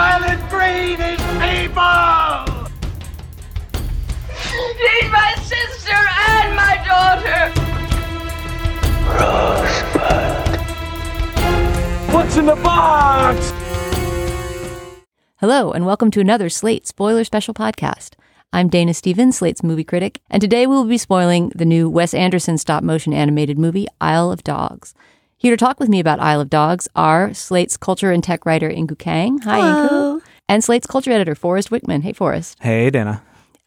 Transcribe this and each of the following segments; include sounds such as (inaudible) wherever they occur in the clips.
Soylent Green is people! She's my sister and my daughter. Rosebud. What's in the box? Hello, and welcome to another Slate Spoiler Special podcast. I'm Dana Stevens, Slate's movie critic, and today we will be spoiling the new Wes Anderson stop motion animated movie, Isle of Dogs. Here to talk with me about Isle of Dogs are Slate's culture and tech writer, Inkoo Kang. Hi, Inkoo. And Slate's culture editor, Forrest Wickman. Hey, Forrest. Hey, Dana.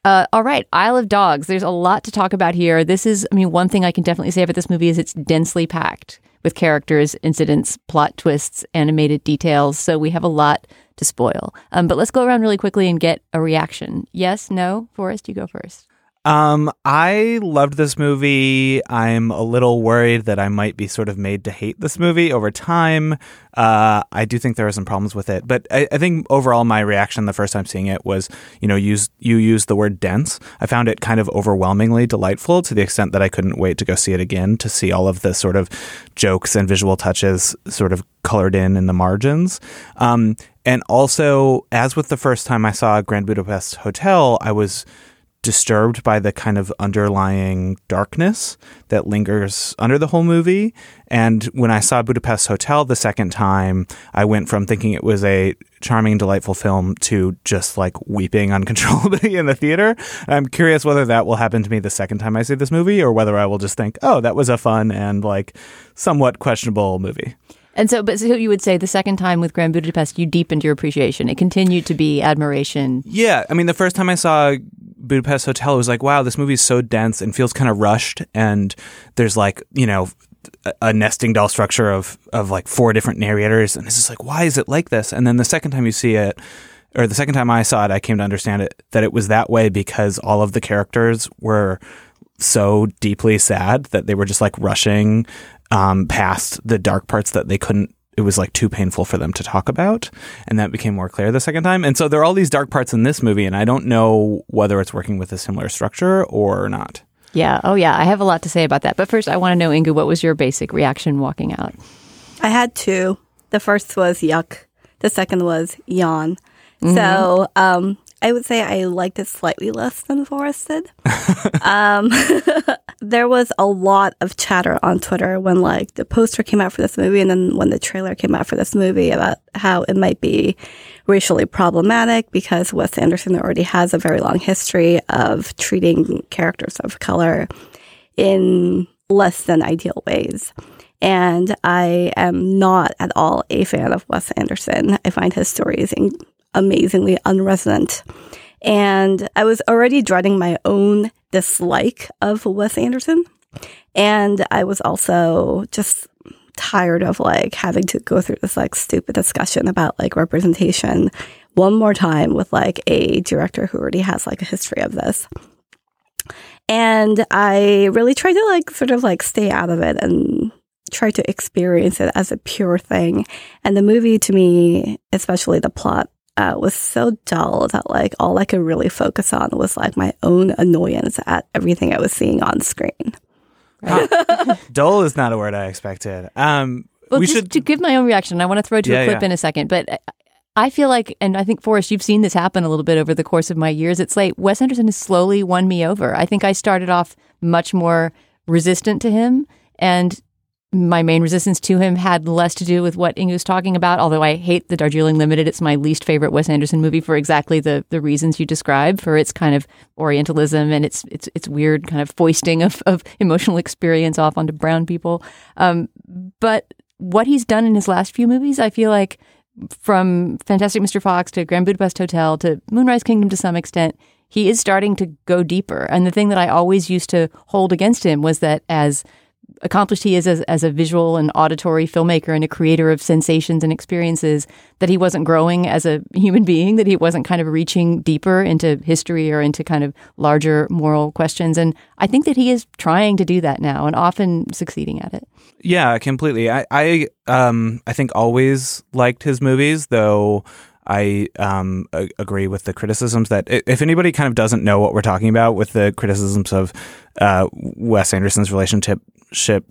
Uh, all right, Isle of Dogs. There's a lot to talk about here. This is, I mean, one thing I can definitely say about this movie is it's densely packed with characters, incidents, plot twists, animated details. So we have a lot to spoil. Um, but let's go around really quickly and get a reaction. Yes, no, Forrest, you go first. Um, I loved this movie. I'm a little worried that I might be sort of made to hate this movie over time. Uh, I do think there are some problems with it, but I, I think overall my reaction the first time seeing it was, you know, use you used the word dense. I found it kind of overwhelmingly delightful to the extent that I couldn't wait to go see it again to see all of the sort of jokes and visual touches sort of colored in in the margins. Um, and also, as with the first time I saw Grand Budapest Hotel, I was disturbed by the kind of underlying darkness that lingers under the whole movie. And when I saw Budapest Hotel the second time, I went from thinking it was a charming, delightful film to just like weeping (laughs) uncontrollably in the theater. I'm curious whether that will happen to me the second time I see this movie or whether I will just think, oh, that was a fun and like somewhat questionable movie. And so, but so you would say the second time with Grand Budapest, you deepened your appreciation. It continued to be admiration. Yeah, I mean, the first time I saw Budapest Hotel, it was like, wow, this movie is so dense and feels kind of rushed, and there's like, you know, a- nesting doll structure of of like four different narrators, and it's just like, why is it like this? And then the second time you see it, or the second time I saw it, I came to understand it that it was that way because all of the characters were so deeply sad that they were just like rushing um, past the dark parts that they couldn't it was like too painful for them to talk about and that became more clear the second time and so there are all these dark parts in this movie and i don't know whether it's working with a similar structure or not Yeah. Oh, yeah. I have a lot to say about that. But first, I want to know, Inkoo, what was your basic reaction walking out? I had two. The first was yuck. The second was yawn. So um, I would say I liked it slightly less than Forrest did. (laughs) um, (laughs) there was a lot of chatter on Twitter when like the poster came out for this movie and then when the trailer came out for this movie about how it might be racially problematic because Wes Anderson already has a very long history of treating characters of color in less than ideal ways. And I am not at all a fan of Wes Anderson. I find his stories in- amazingly unresonant. And I was already dreading my own dislike of Wes Anderson. And I was also just tired of like having to go through this like stupid discussion about like representation one more time with like a director who already has like a history of this. And I really tried to like sort of like stay out of it and try to experience it as a pure thing. And the movie to me, especially the plot, uh, was so dull that like all I could really focus on was like my own annoyance at everything I was seeing on screen. (laughs) dull is not a word i expected um Well, we just should to give my own reaction, I want to throw to Yeah, a clip yeah. in a second, but I- I feel like, and I think Forrest, you've seen this happen a little bit over the course of my years. It's like Wes Anderson has slowly won me over. I think I started off much more resistant to him, and my main resistance to him had less to do with what Inkoo was talking about. Although I hate the Darjeeling Limited, it's my least favorite Wes Anderson movie for exactly the the reasons you describe, for its kind of Orientalism and its its its weird kind of foisting of of emotional experience off onto brown people. Um, but what he's done in his last few movies, I feel like from Fantastic Mr. Fox to Grand Budapest Hotel to Moonrise Kingdom to some extent, he is starting to go deeper. And the thing that I always used to hold against him was that as accomplished he is as, as a visual and auditory filmmaker and a creator of sensations and experiences, that he wasn't growing as a human being, that he wasn't kind of reaching deeper into history or into kind of larger moral questions. And I think that he is trying to do that now and often succeeding at it. Yeah, completely. I I um I think always liked his movies, though I um, a- agree with the criticisms that if anybody kind of doesn't know what we're talking about with the criticisms of uh, Wes Anderson's relationship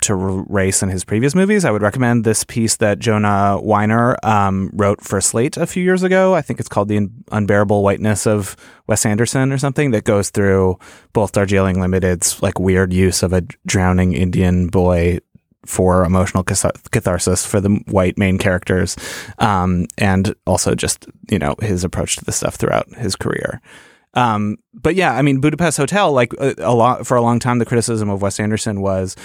to race in his previous movies, I would recommend this piece that Jonah Weiner um, wrote for Slate a few years ago. I think it's called "The Un- Unbearable Whiteness of Wes Anderson" or something that goes through both Darjeeling Limited's like weird use of a drowning Indian boy for emotional catharsis for the white main characters, um, and also just you know his approach to the stuff throughout his career. Um, but yeah, I mean Budapest Hotel, like a, a lot for a long time, the criticism of Wes Anderson was,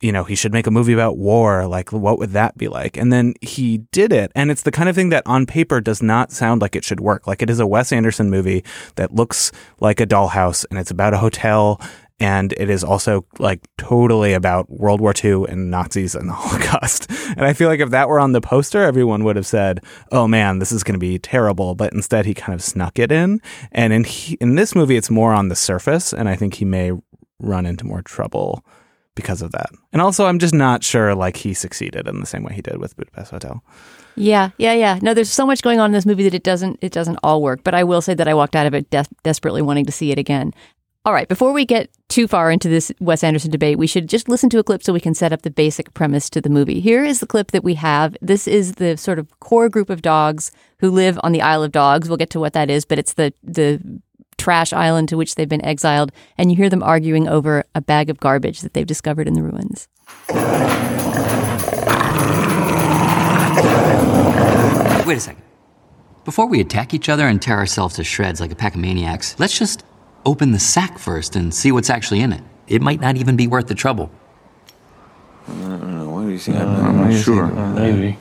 you know, he should make a movie about war. Like, what would that be like? And then he did it, and it's the kind of thing that on paper does not sound like it should work. Like it is a Wes Anderson movie that looks like a dollhouse, and it's about a hotel and it is also like totally about World War II and Nazis and the (laughs) Holocaust. And I feel like if that were on the poster, everyone would have said, "Oh man, this is going to be terrible." But instead, he kind of snuck it in. And in he, in this movie, it's more on the surface, and I think he may run into more trouble because of that. And also, I'm just not sure like he succeeded in the same way he did with Budapest Hotel. Yeah, yeah, yeah. No, there's so much going on in this movie that it doesn't it doesn't all work. But I will say that I walked out of it des- desperately wanting to see it again. All right, before we get too far into this Wes Anderson debate, we should just listen to a clip so we can set up the basic premise to the movie. Here is the clip that we have. This is the sort of core group of dogs who live on the Isle of Dogs. We'll get to what that is, but it's the the trash island to which they've been exiled, and you hear them arguing over a bag of garbage that they've discovered in the ruins. Wait a second. Before we attack each other and tear ourselves to shreds like a pack of maniacs, let's just open the sack first and see what's actually in it. It might not even be worth the trouble. I don't know. What do you think? I'm uh, not sure. Uh, maybe.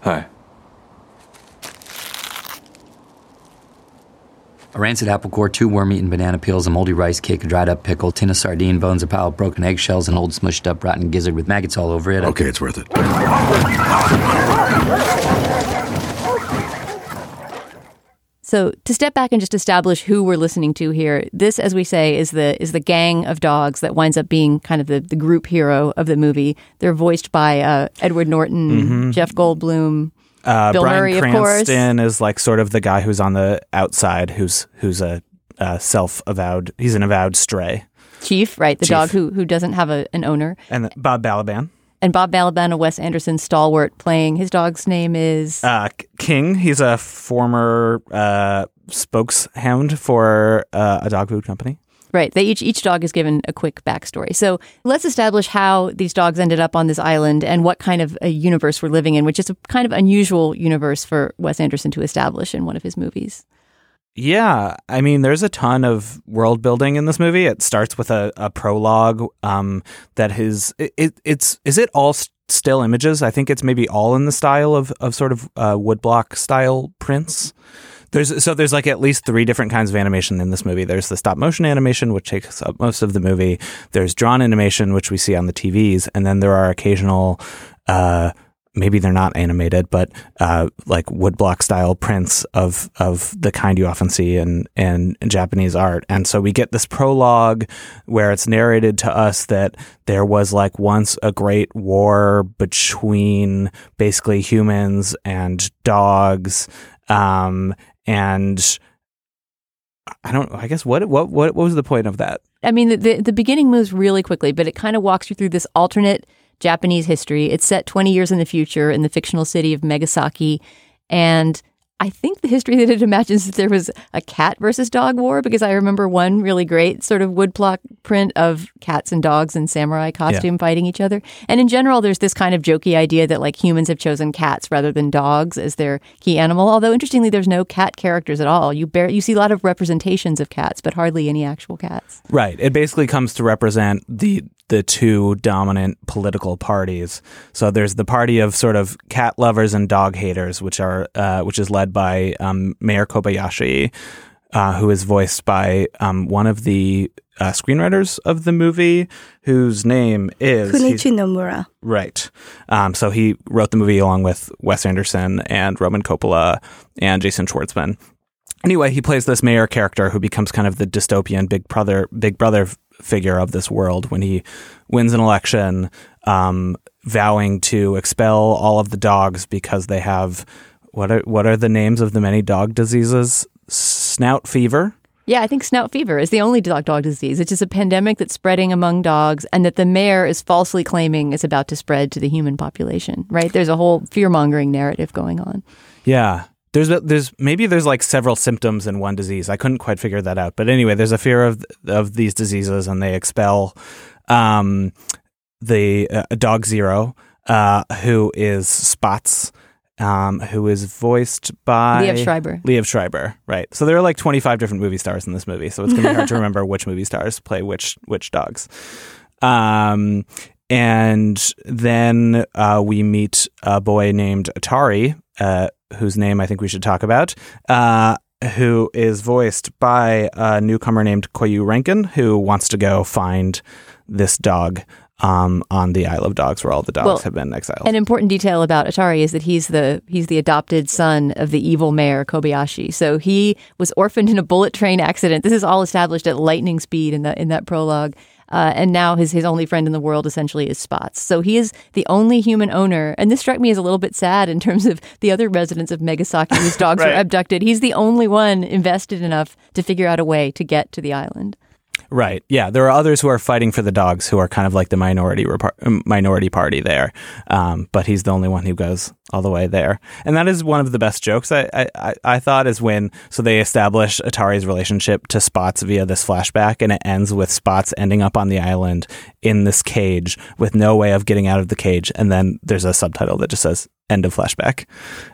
Hi. A rancid apple core, two worm-eaten banana peels, a moldy rice cake, a dried-up pickle, tin of sardine bones, a pile of broken eggshells, an old smushed-up rotten gizzard with maggots all over it. Okay, it's worth it. So to step back and just establish who we're listening to here, this, as we say, is the is the gang of dogs that winds up being kind of the, the group hero of the movie. They're voiced by uh, Edward Norton, Mhm. Jeff Goldblum, Uh, Bill Bryan Murray, of course. Cranston is like sort of the guy who's on the outside, who's who's a, a self-avowed. He's an avowed stray. Chief, right? The Chief. dog who who doesn't have a, an owner. And then Bob Balaban, And Bob Balaban, a Wes Anderson stalwart, playing his dog's name is uh, King. He's a former uh, spokeshound for uh, a dog food company. Right. They each each dog is given a quick backstory. So let's establish how these dogs ended up on this island and what kind of a universe we're living in, which is a kind of unusual universe for Wes Anderson to establish in one of his movies. Yeah, I mean, there's a ton of world building in this movie. It starts with a, a prologue um, it, it, it's is it all s- still images? I think it's maybe all in the style of of sort of uh, woodblock style prints. There's so there's like at least three different kinds of animation in this movie. There's the stop motion animation, which takes up most of the movie. There's drawn animation, which we see on the TVs, and then there are occasional. Uh, maybe they're not animated, but uh, like woodblock style prints of of the kind you often see in, in Japanese art. And so we get this prologue where it's narrated to us that there was like once a great war between basically humans and dogs, um, and I don't. I guess what what what what was the point of that? I mean, the, the beginning moves really quickly, but it kind of walks you through this alternate Japanese history. It's set 20 years in the future in the fictional city of Megasaki. And I think the history that it imagines that there was a cat versus dog war because I remember one really great sort of woodblock print of cats and dogs in samurai costume fighting each other. And in general, there's this kind of jokey idea that like humans have chosen cats rather than dogs as their key animal. Although interestingly, there's no cat characters at all. You bear, you see a lot of representations of cats, but hardly any actual cats. Right. It basically comes to represent the the two dominant political parties. So there's the party of sort of cat lovers and dog haters, which are uh, which is led by um, Mayor Kobayashi, uh, who is voiced by um, one of the uh, screenwriters of the movie, whose name is Kunichi Nomura. Right. Um, so he wrote the movie along with Wes Anderson and Roman Coppola and Jason Schwartzman. Anyway, he plays this mayor character who becomes kind of the dystopian big brother, big brother figure of this world when he wins an election, um, vowing to expel all of the dogs because they have what are what are the names of the many dog diseases? Snout fever. Yeah, I think snout fever is the only dog dog disease. It's just a pandemic that's spreading among dogs, and that the mayor is falsely claiming is about to spread to the human population. Right? There's a whole fear mongering narrative going on. Yeah. There's there's maybe there's like several symptoms in one disease. I couldn't quite figure that out. But anyway, there's a fear of of these diseases, and they expel um, the uh, dog zero, uh, who is Spots, um, who is voiced by Liev Schreiber. Liev Schreiber, right? So there are like 25 different movie stars in this movie, so it's gonna be hard to (laughs) remember which movie stars play which which dogs. Um, and then uh, we meet a boy named Atari, uh, whose name I think we should talk about, uh, who is voiced by a newcomer named Koyu Rankin, who wants to go find this dog um, on the Isle of Dogs, where all the dogs Well, have been exiled. An important detail about Atari is that he's the he's the adopted son of the evil mayor Kobayashi. So he was orphaned in a bullet train accident. This is all established at lightning speed in that in that prologue. Uh, and now his his only friend in the world essentially is Spots. So he is the only human owner. And this struck me as a little bit sad in terms of the other residents of Megasaki whose (laughs) dogs were abducted. He's the only one invested enough to figure out a way to get to the island. Right. Yeah. There are others who are fighting for the dogs who are kind of like the minority um, minority party there. Um, but he's the only one who goes all the way there. And that is one of the best jokes I, I- I thought is when so they establish Atari's relationship to Spots via this flashback and it ends with Spots ending up on the island in this cage with no way of getting out of the cage. And then there's a subtitle that just says end of flashback.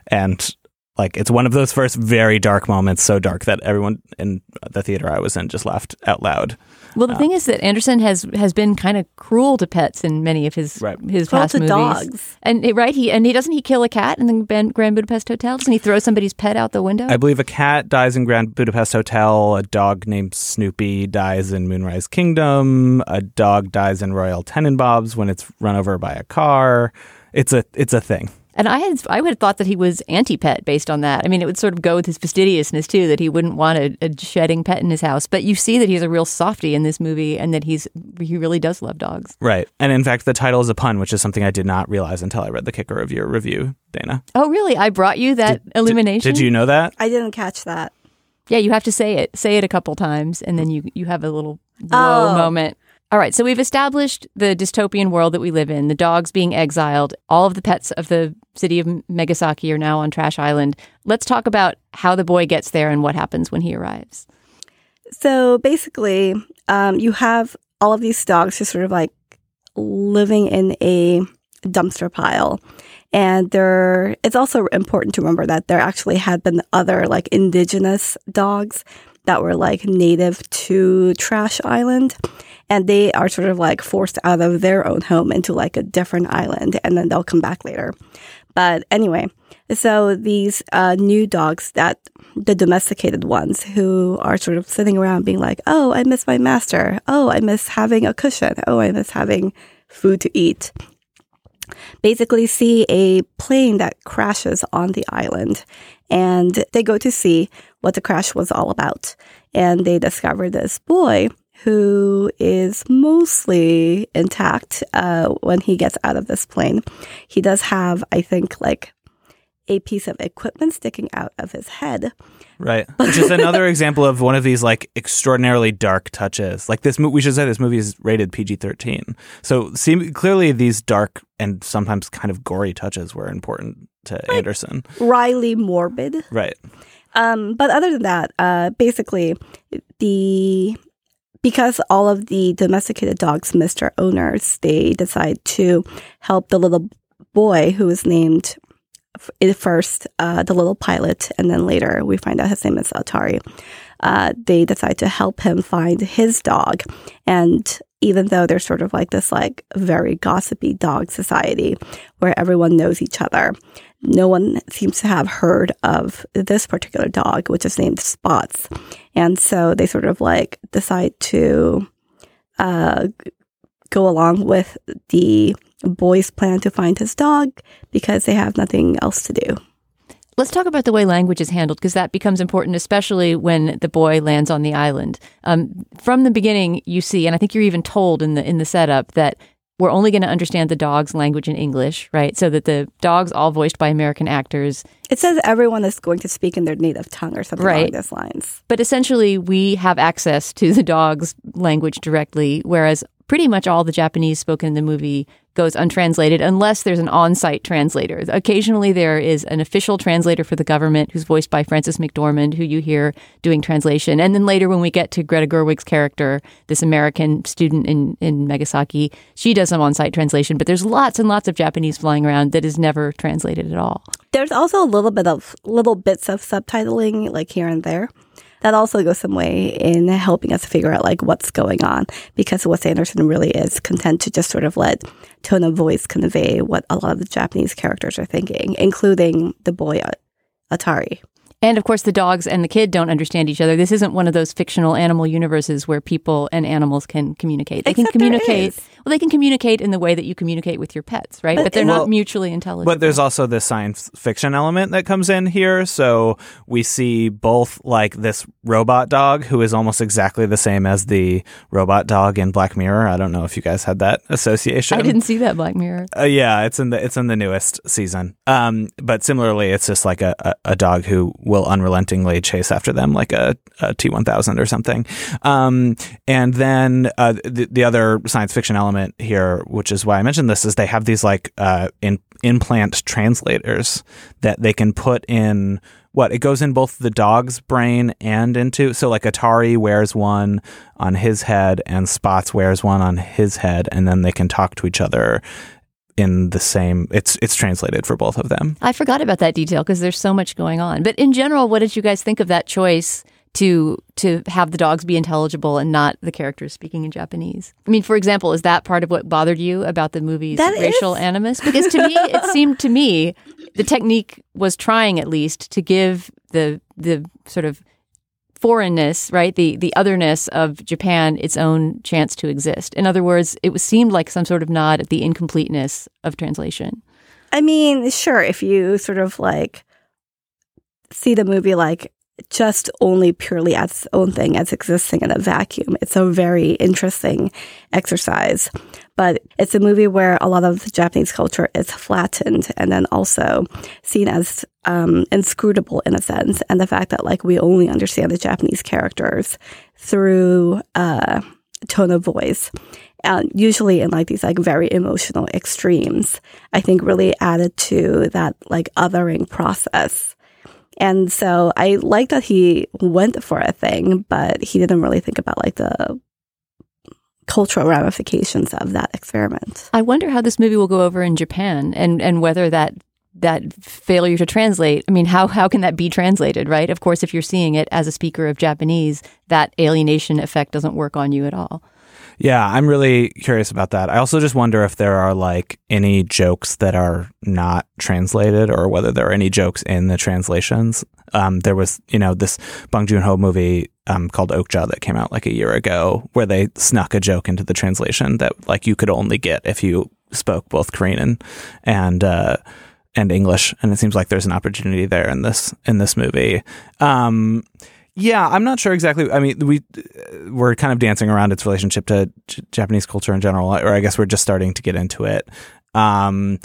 And like it's one of those first very dark moments, so dark that everyone in the theater I was in just laughed out loud. Well, the uh, thing is that Anderson has has been kind of cruel to pets in many of his his Cruel past to movies. dogs. And right, he and he doesn't he kill a cat in the Grand Budapest Hotel? Doesn't he throw somebody's pet out the window? I believe a cat dies in Grand Budapest Hotel. A dog named Snoopy dies in Moonrise Kingdom. A dog dies in Royal Tenenbaums when it's run over by a car. It's a it's a thing. And I had I would have thought that he was anti-pet based on that. I mean, it would sort of go with his fastidiousness too, that he wouldn't want a, a shedding pet in his house. But you see that he's a real softy in this movie, and that he's he really does love dogs. Right. And in fact, the title is a pun, which is something I did not realize until I read the kicker of your review, Dana. Oh, really? I brought you that illumination. Did you know that? I didn't catch that. Yeah, you have to say it. Say it a couple times, and then you you have a little whoa Oh. moment. All right, so we've established the dystopian world that we live in. The dogs being exiled. All of the pets of the city of Megasaki are now on Trash Island. Let's talk about how the boy gets there and what happens when he arrives. So basically, um, you have all of these dogs just sort of like living in a dumpster pile. And there, it's also important to remember that there actually had been other like indigenous dogs that were like native to Trash Island. And they are sort of like forced out of their own home into like a different island and then they'll come back later. But anyway, so these uh, new dogs that the domesticated ones who are sort of sitting around being like, oh, I miss my master. Oh, I miss having a cushion. Oh, I miss having food to eat. Basically, see a plane that crashes on the island and they go to see what the crash was all about. And they discover this boy who is mostly intact uh, when he gets out of this plane. He does have, I think, like a piece of equipment sticking out of his head. Right. Which is another (laughs) example of one of these like extraordinarily dark touches. Like this movie, we should say this movie is rated PG 13. So see, clearly these dark and sometimes kind of gory touches were important to Anderson. Riley morbid. Right. Um, but other than that, uh, basically, the because all of the domesticated dogs missed their owners, they decide to help the little boy who is named first uh, the little pilot, and then later we find out his name is Atari. Uh, they decide to help him find his dog, and even though they're sort of like this like very gossipy dog society where everyone knows each other, no one seems to have heard of this particular dog, which is named Spots. And so they sort of like decide to uh, go along with the boy's plan to find his dog because they have nothing else to do. Let's talk about the way language is handled because that becomes important, especially when the boy lands on the island. Um, from the beginning, you see, and I think you're even told in the in the setup that we're only going to understand the dog's language in English, right? So that the dog's all voiced by American actors. It says everyone is going to speak in their native tongue or something Right. along those lines. But essentially, we have access to the dog's language directly, whereas pretty much all the Japanese spoken in the movie goes untranslated unless there's an on site translator. Occasionally, there is an official translator for the government who's voiced by Frances McDormand, who you hear doing translation. And then later, when we get to Greta Gerwig's character, this American student in, in Megasaki, she does some on site translation. But there's lots and lots of Japanese flying around that is never translated at all. There's also a little bit of little bits of subtitling, like here and there. That also goes some way in helping us figure out like what's going on because Wes Anderson really is content to just sort of let tone of voice convey what a lot of the Japanese characters are thinking, including the boy Atari. And of course, the dogs and the kid don't understand each other. This isn't one of those fictional animal universes where people and animals can communicate. They Except can communicate. is. Well, they can communicate in the way that you communicate with your pets, right? But But, they're Well, not mutually intelligent. But there's also the science fiction element that comes in here. So we see both like this robot dog who is almost exactly the same as the robot dog in Black Mirror. I don't know if you guys had that association. I didn't see that Black Mirror. Uh, yeah, it's in the it's in the newest season. Um, but similarly, it's just like a, a, a dog who will unrelentingly chase after them, like a a T one thousand or something. Um, and then uh, the the other science fiction element here, which is why I mentioned this, is they have these like uh, in implant translators that they can put in. What it goes in both the dog's brain and into so like Atari wears one on his head and Spots wears one on his head, and then they can talk to each other in the same it's it's translated for both of them I forgot about that detail because there's so much going on. But in general, what did you guys think of that choice to to have the dogs be intelligible and not the characters speaking in Japanese? I mean, for example, is that part of what bothered you about the movie's That racial is- animus? Because to me, it (laughs) seemed to me the technique was trying at least to give the the sort of foreignness, right? The the otherness of Japan its own chance to exist. In other words, it was seemed like some sort of nod at the incompleteness of translation. I mean, sure, if you sort of like see the movie like just only purely as its own thing, as existing in a vacuum, it's a very interesting exercise. But it's a movie where a lot of the Japanese culture is flattened and then also seen as um, inscrutable in a sense. And the fact that like we only understand the Japanese characters through uh, tone of voice and usually in like these like very emotional extremes, I think really added to that like othering process. And so I like that he went for a thing, but he didn't really think about like the cultural ramifications of that experiment. I wonder how this movie will go over in Japan and, and whether that that failure to translate, I mean, how, how can that be translated, right? Of course, if you're seeing it as a speaker of Japanese, that alienation effect doesn't work on you at all. yeah i'm really curious about that i also just wonder if there are like any jokes that are not translated or whether there are any jokes in the translations um, there was you know this bong joon-ho movie um, called okja that came out like a year ago where they snuck a joke into the translation that like you could only get if you spoke both korean and and uh, and English, and it seems like there's an opportunity there in this in this movie. Um, yeah, I'm not sure exactly. I mean, we we're kind of dancing around its relationship to J- Japanese culture in general, or I guess we're just starting to get into it. Um,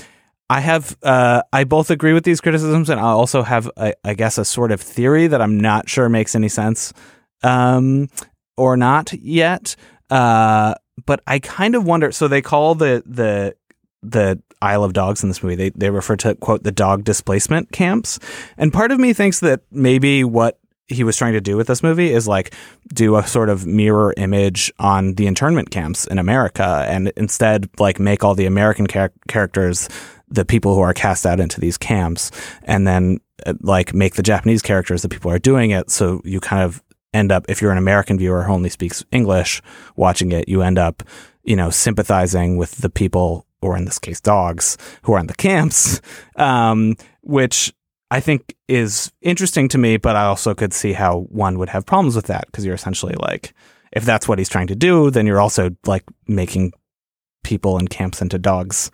I have, uh, I both agree with these criticisms, and I also have, a, I guess, a sort of theory that I'm not sure makes any sense, um, or not yet. Uh, but I kind of wonder. So they call the the the Isle of Dogs in this movie. They they refer to quote the dog displacement camps, and part of me thinks that maybe what he was trying to do with this movie is like do a sort of mirror image on the internment camps in America, and instead like make all the American char- characters the people who are cast out into these camps, and then uh, like make the Japanese characters the people are doing it. So you kind of end up if you're an American viewer who only speaks English watching it, you end up you know sympathizing with the people or in this case, dogs who are in the camps, (laughs) um, which I think is interesting to me, but I also could see how one would have problems with that because you're essentially like, if that's what he's trying to do, then you're also like making people in camps into dogs.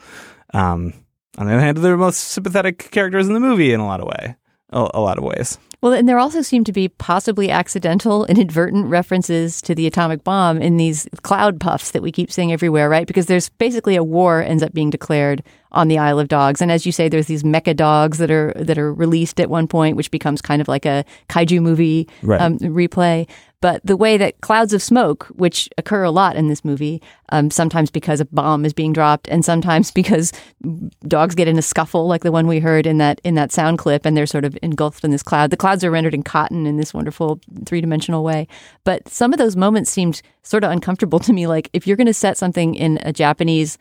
Um, on the other hand, they're the most sympathetic characters in the movie in a lot of way, a, a lot of ways. Well, and there also seem to be possibly accidental, inadvertent references to the atomic bomb in these cloud puffs that we keep seeing everywhere, right? Because there's basically a war ends up being declared on the Isle of Dogs, and as you say, there's these mecha dogs that are that are released at one point, which becomes kind of like a kaiju movie Right. um, replay. But the way that clouds of smoke, which occur a lot in this movie, um, sometimes because a bomb is being dropped, and sometimes (laughs) because dogs get in a scuffle, like the one we heard in that in that sound clip, and they're sort of engulfed in this cloud. The clouds are rendered in cotton in this wonderful three dimensional way. But some of those moments seemed sort of uncomfortable (laughs) to me. Like if you're going to set something in a Japanese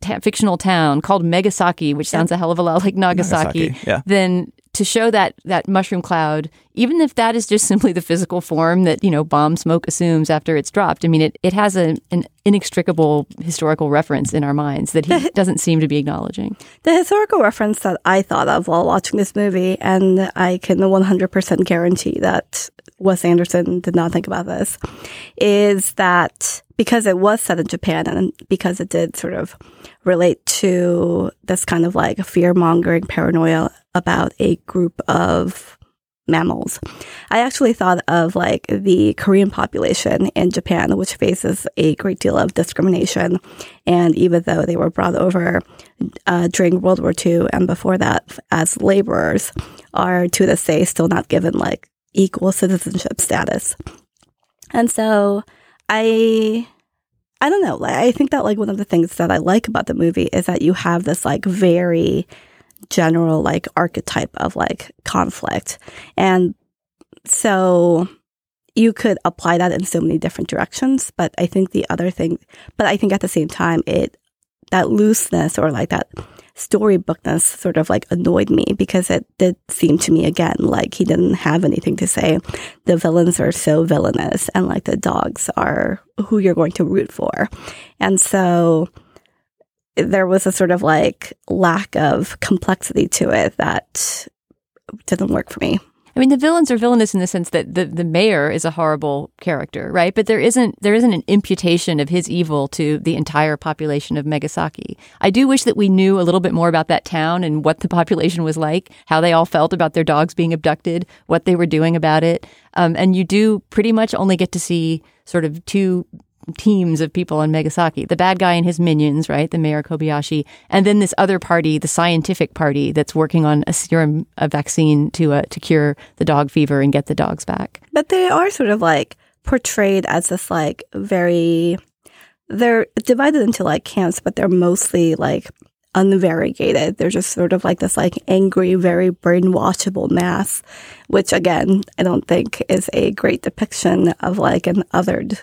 ta- fictional town called Megasaki, which sounds a hell of a lot like Nagasaki, Nagasaki, yeah. then to show that that mushroom cloud, even if that is just (laughs) simply the physical form that you know bomb smoke assumes after it's dropped, I mean it it has a, an inextricable historical reference in our minds that he (laughs) doesn't seem to be acknowledging. The historical reference that I thought of while watching this movie, and I can 100% guarantee that Wes Anderson did not think about this, is that because it was set in Japan and because it did sort of relate to this kind of like fear mongering paranoia about a group of mammals. I actually thought of like the Korean population in Japan, which faces a great deal of discrimination. And even though they were brought over uh, during World War II and before that as laborers, are to this day still not given like equal citizenship status. And so I I don't know. Like, I think that like one of the things that I like about the movie is that you have this like very general like archetype of like conflict. And so you could apply that in so many different directions. But I think the other thing, but I think at the same time, it, that looseness or like that storybookness sort of like annoyed me because it did seem to me again like he didn't have anything to say. The villains are so villainous and like the dogs are who you're going to root for. And so there was a sort of like lack of complexity to it that didn't work for me. I mean, the villains are villainous in the sense that the, the mayor is a horrible character, right? But there isn't there isn't an imputation of his evil to the entire population of Megasaki. I do wish that we knew a little bit more about that town and what the (laughs) population was like, how they all felt about their dogs being abducted, what they were doing about it. Um, and you do pretty much only get to see sort of two teams of people on Megasaki. The bad guy and his minions, right? The Mayor Kobayashi. And then this other party, the scientific party that's working on a serum, a vaccine to, uh, to cure the dog fever and get the dogs back. But they are sort of like portrayed as this like very, they're divided into like camps, but they're mostly like unvariegated. They're just sort of like this like angry, very brainwashable mass, which again, I don't think is a great depiction of like an othered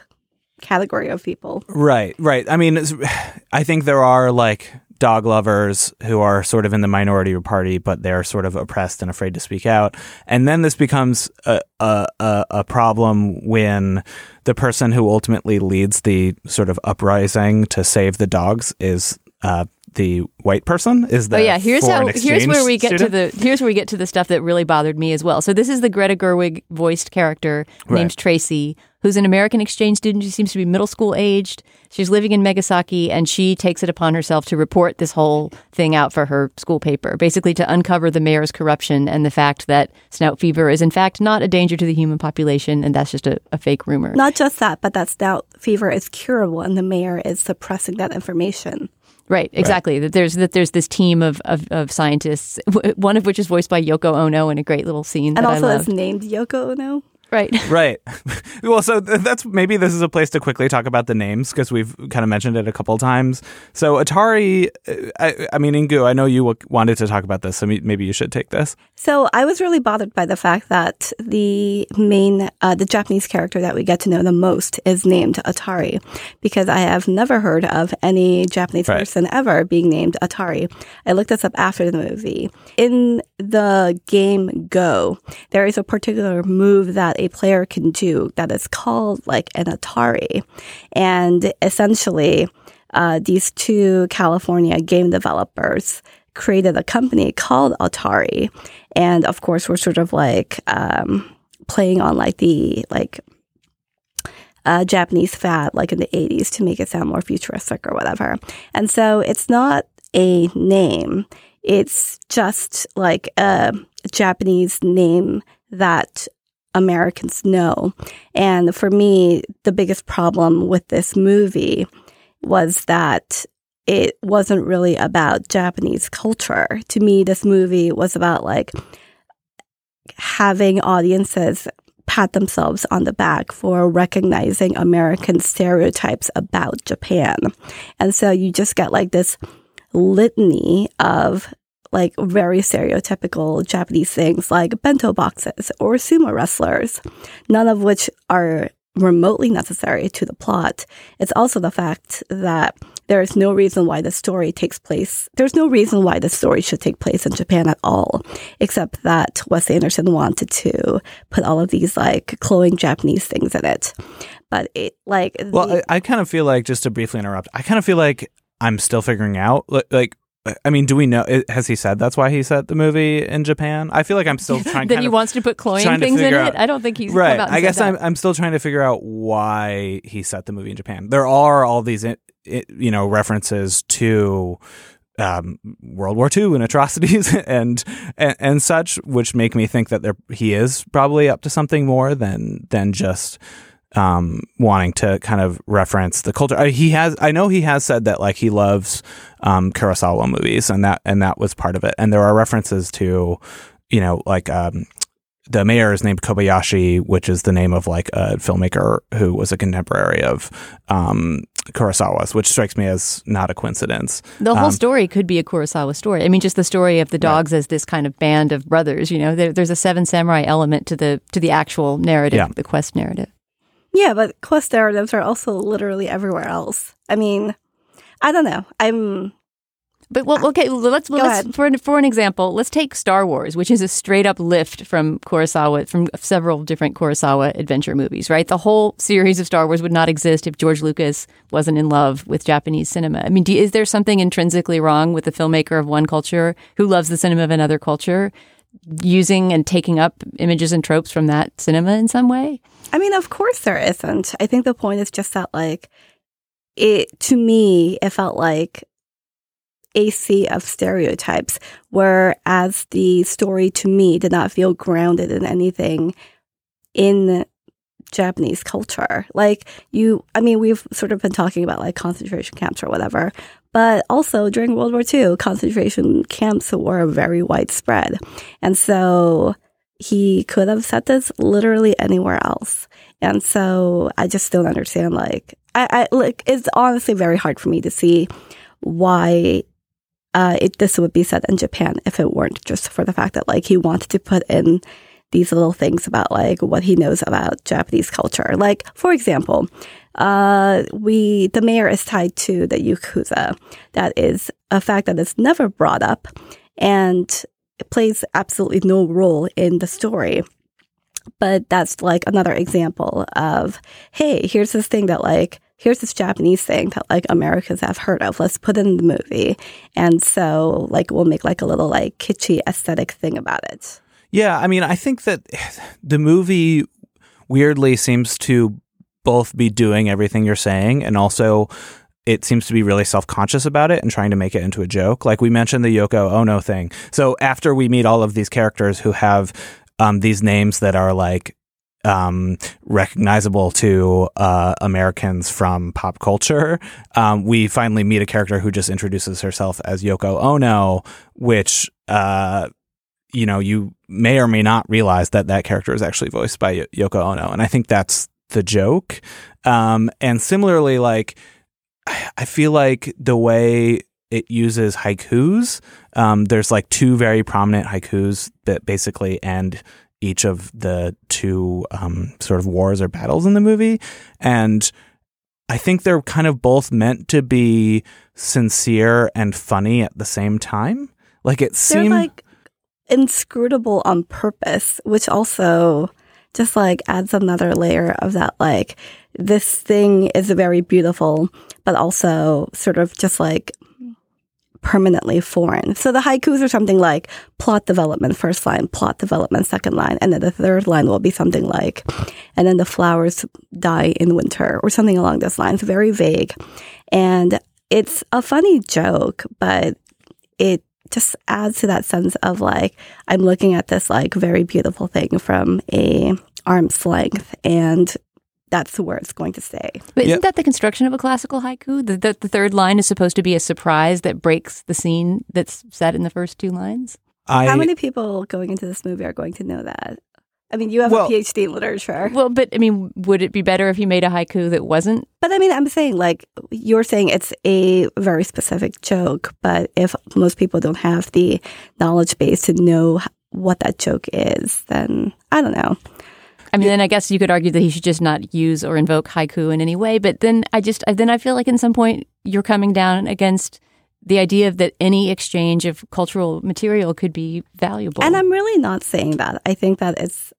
category of people. Right, right. I mean, (sighs) I think there are like dog lovers who are sort of in the minority party, but they're sort of oppressed and afraid to speak out. And then this becomes a a, a, a problem when the person who ultimately leads the sort of uprising to save the dogs is uh, the white person. Is the oh yeah, here's how here's where we get student? to the here's where we get to the stuff that really bothered me as well. So this is the Greta Gerwig voiced character Right. named Tracy, who's an American exchange student. She seems to be middle school aged. She's living in Megasaki, and she takes it upon herself to report this whole thing out for her school paper, basically to uncover the mayor's corruption and the fact that snout fever is in fact not a danger to the human population, and that's just a, a fake rumor. Not just that, but that snout fever is curable and the mayor is suppressing that information. Right, exactly. That there's that there's this team of, of, of scientists, w- one of which is voiced by Yoko Ono in a great little scene And that also I is named Yoko Ono. Right. (laughs) Right. (laughs) well, so th- that's maybe this is a place to quickly talk about the names because we've kind of mentioned it a couple times. So Atari, uh, I, I mean, Inkoo, I know you w- wanted to talk about this, so me- maybe you should take this. So I was really bothered by the fact that the main, uh, the Japanese character that we get to know the most is named Atari, because I have never heard of any Japanese Right. person ever being named Atari. I looked this up after the movie. In the game Go, there is a particular move that a player can do that is called like an Atari, and essentially. uh, these two California game developers created a company called Atari, and of course, we're sort of like um, playing on like the like uh, Japanese fad, like in the 80s, to make it sound more futuristic or whatever. And so it's not a name, it's just like a Japanese name that Americans know. And for me, the biggest problem with this movie was that it wasn't really about Japanese culture. To me, this movie was about like having audiences pat themselves on the back for recognizing American stereotypes about Japan. And so you just get like this litany of like very stereotypical Japanese things like bento boxes or sumo wrestlers, none of which are remotely necessary to the plot. It's also the fact that there is no reason why the story takes place. There's no reason why the story should take place in Japan at all, except that Wes Anderson wanted to put all of these like cloying Japanese things in it. But it like Well, the- I, I kind of feel like just to briefly interrupt. I kind of feel like I'm still figuring out like. I mean, do we know? Has he said that's why he set the movie in Japan? I feel like I'm still (laughs) trying. kind he of wants to put cloying things in figure it. I don't think he's right. out I guess I'm. I'm still trying to figure out why he set the movie in Japan. There are all these you know references to um, World War II and atrocities (laughs) and, and and such, which make me think that there he is probably up to something more than than just um, wanting to kind of reference the culture. I, he has, I know he has said that like he loves um, Kurosawa movies, and that and that was part of it. And there are references to, you know, like um, the mayor is named Kobayashi, which is the name of like a filmmaker who was a contemporary of um, Kurosawa's, which strikes me as not a coincidence. The whole Um, story could be a Kurosawa story. I mean, just the story of the dogs as this kind of band of brothers. You know, there, there's a Seven Samurai element to the to the actual narrative, Yeah. the quest narrative. Yeah, but quest narratives are also literally everywhere else. I mean, I don't know. I'm But well, okay, let's Go let's ahead. for an, for an example, let's take Star Wars, which is a straight up lift from Kurosawa from several different Kurosawa adventure movies. Right, the whole series of Star Wars would not exist if George Lucas wasn't in love with Japanese cinema. I mean, do, is there something intrinsically wrong with the filmmaker of one culture who loves the cinema of another culture? Using and taking up images and tropes from that cinema in some way? I mean, of course there isn't. I think the point is just that, like, it to me, it felt like a sea of stereotypes, whereas the story to me did not feel grounded in anything in Japanese culture. Like, you, I mean, we've sort of been talking about like concentration camps or whatever, but also during World War II, concentration camps were very widespread. And so he could have said this literally anywhere else. And so I just don't understand. Like, I, I like, it's honestly very hard for me to see why uh, it, this would be said in Japan if it weren't just for the fact that like he wanted to put in these little things about like what he knows about Japanese culture. Like, for example, uh, we the mayor is tied to the yakuza. That is a fact that is never brought up, and it plays absolutely no role in the story. But that's like another example of, hey, here's this thing that like, here's this Japanese thing that like Americans have heard of. Let's put in the movie. And so like we'll make like a little like kitschy aesthetic thing about it. Yeah, I mean, I think that (sighs) the movie weirdly seems to both be doing everything you're saying and also it seems to be really self-conscious about it and trying to make it into a joke. Like we mentioned the Yoko Ono thing. So after we meet all of these characters who have um, these names that are like um, recognizable to uh, Americans from pop culture. Um, we finally meet a character who just introduces herself as Yoko Ono, which uh, you know you may or may not realize that that character is actually voiced by Y- Yoko Ono, and I think that's the joke. Um, and similarly, like I feel like the way it uses haikus, um, there's like two very prominent haikus that basically end each of the two um, sort of wars or battles in the movie, and I think they're kind of both meant to be sincere and funny at the same time. Like it seems like inscrutable on purpose, which also just like adds another layer of that like this thing is very beautiful, but also sort of just like permanently foreign. So the haikus are something like plot development first line, plot development second line, and then the third line will be something like, and then the flowers die in winter or something along those lines. Very vague. And it's a funny joke, but it just adds to that sense of like, I'm looking at this like very beautiful thing from a arm's length and that's where it's going to stay. But isn't that the construction of a classical haiku? The, the, the third line is supposed to be a surprise that breaks the scene that's set in the first two lines. I, How many people going into this movie are going to know that? I mean, you have Well- a PhD in literature. Well, but I mean, would it be better if you made a haiku that wasn't? But I mean, I'm saying like you're saying it's a very specific joke, but if most people don't have the knowledge base to know what that joke is, then I don't know. I mean, then I guess you could argue that he should just not use or invoke haiku in any way. But then I just then I feel like in some point you're coming down against the idea that any exchange of cultural material could be valuable. And I'm really not saying that. I think that it's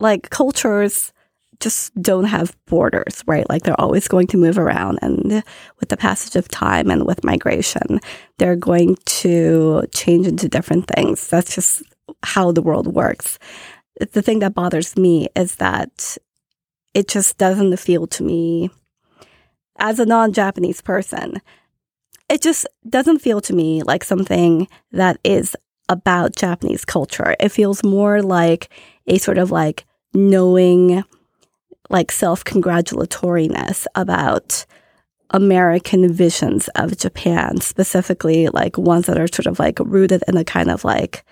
like cultures just don't have borders, right? Like they're always going to move around. And with the passage of time and with migration, they're going to change into different things. That's just how the world works. The thing that bothers me is that it just doesn't feel to me as a non Japanese person, it just doesn't feel to me like something that is about Japanese culture. It feels more like a sort of like knowing, like self congratulatoriness about American visions of Japan, specifically like ones that are sort of like rooted in a kind of like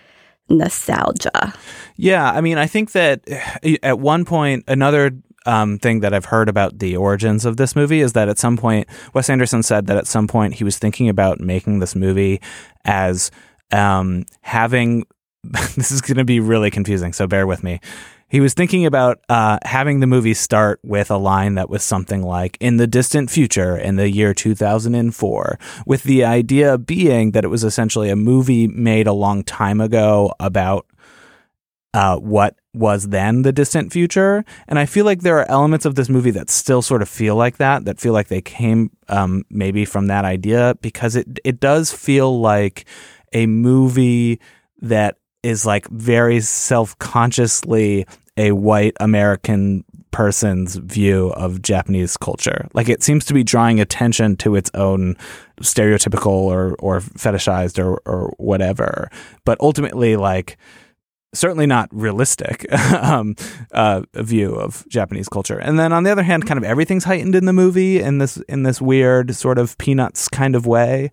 nostalgia. Yeah, I mean, I think that eh, at one point, another um, thing that I've heard about the origins of this movie is that at some point, Wes Anderson said that at some point he was thinking about making this movie as um, having. (laughs) this is going to be really confusing, so bear with me. He was thinking about uh, having the movie start with a line that was something like, in the distant future, in the year 2004, with the idea being that it was essentially a movie made a long time ago about uh, what was then the distant future. And I feel like there are elements of this movie that still sort of feel like that, that feel like they came um, maybe from that idea, because it it does feel like a movie that is like very self consciously a white American person's view of Japanese culture. Like it seems to be drawing attention to its own stereotypical or or fetishized or or whatever. But ultimately like certainly not realistic (laughs) um, uh, view of Japanese culture. And then on the other hand, kind of everything's heightened in the movie in this in this weird sort of peanuts kind of way.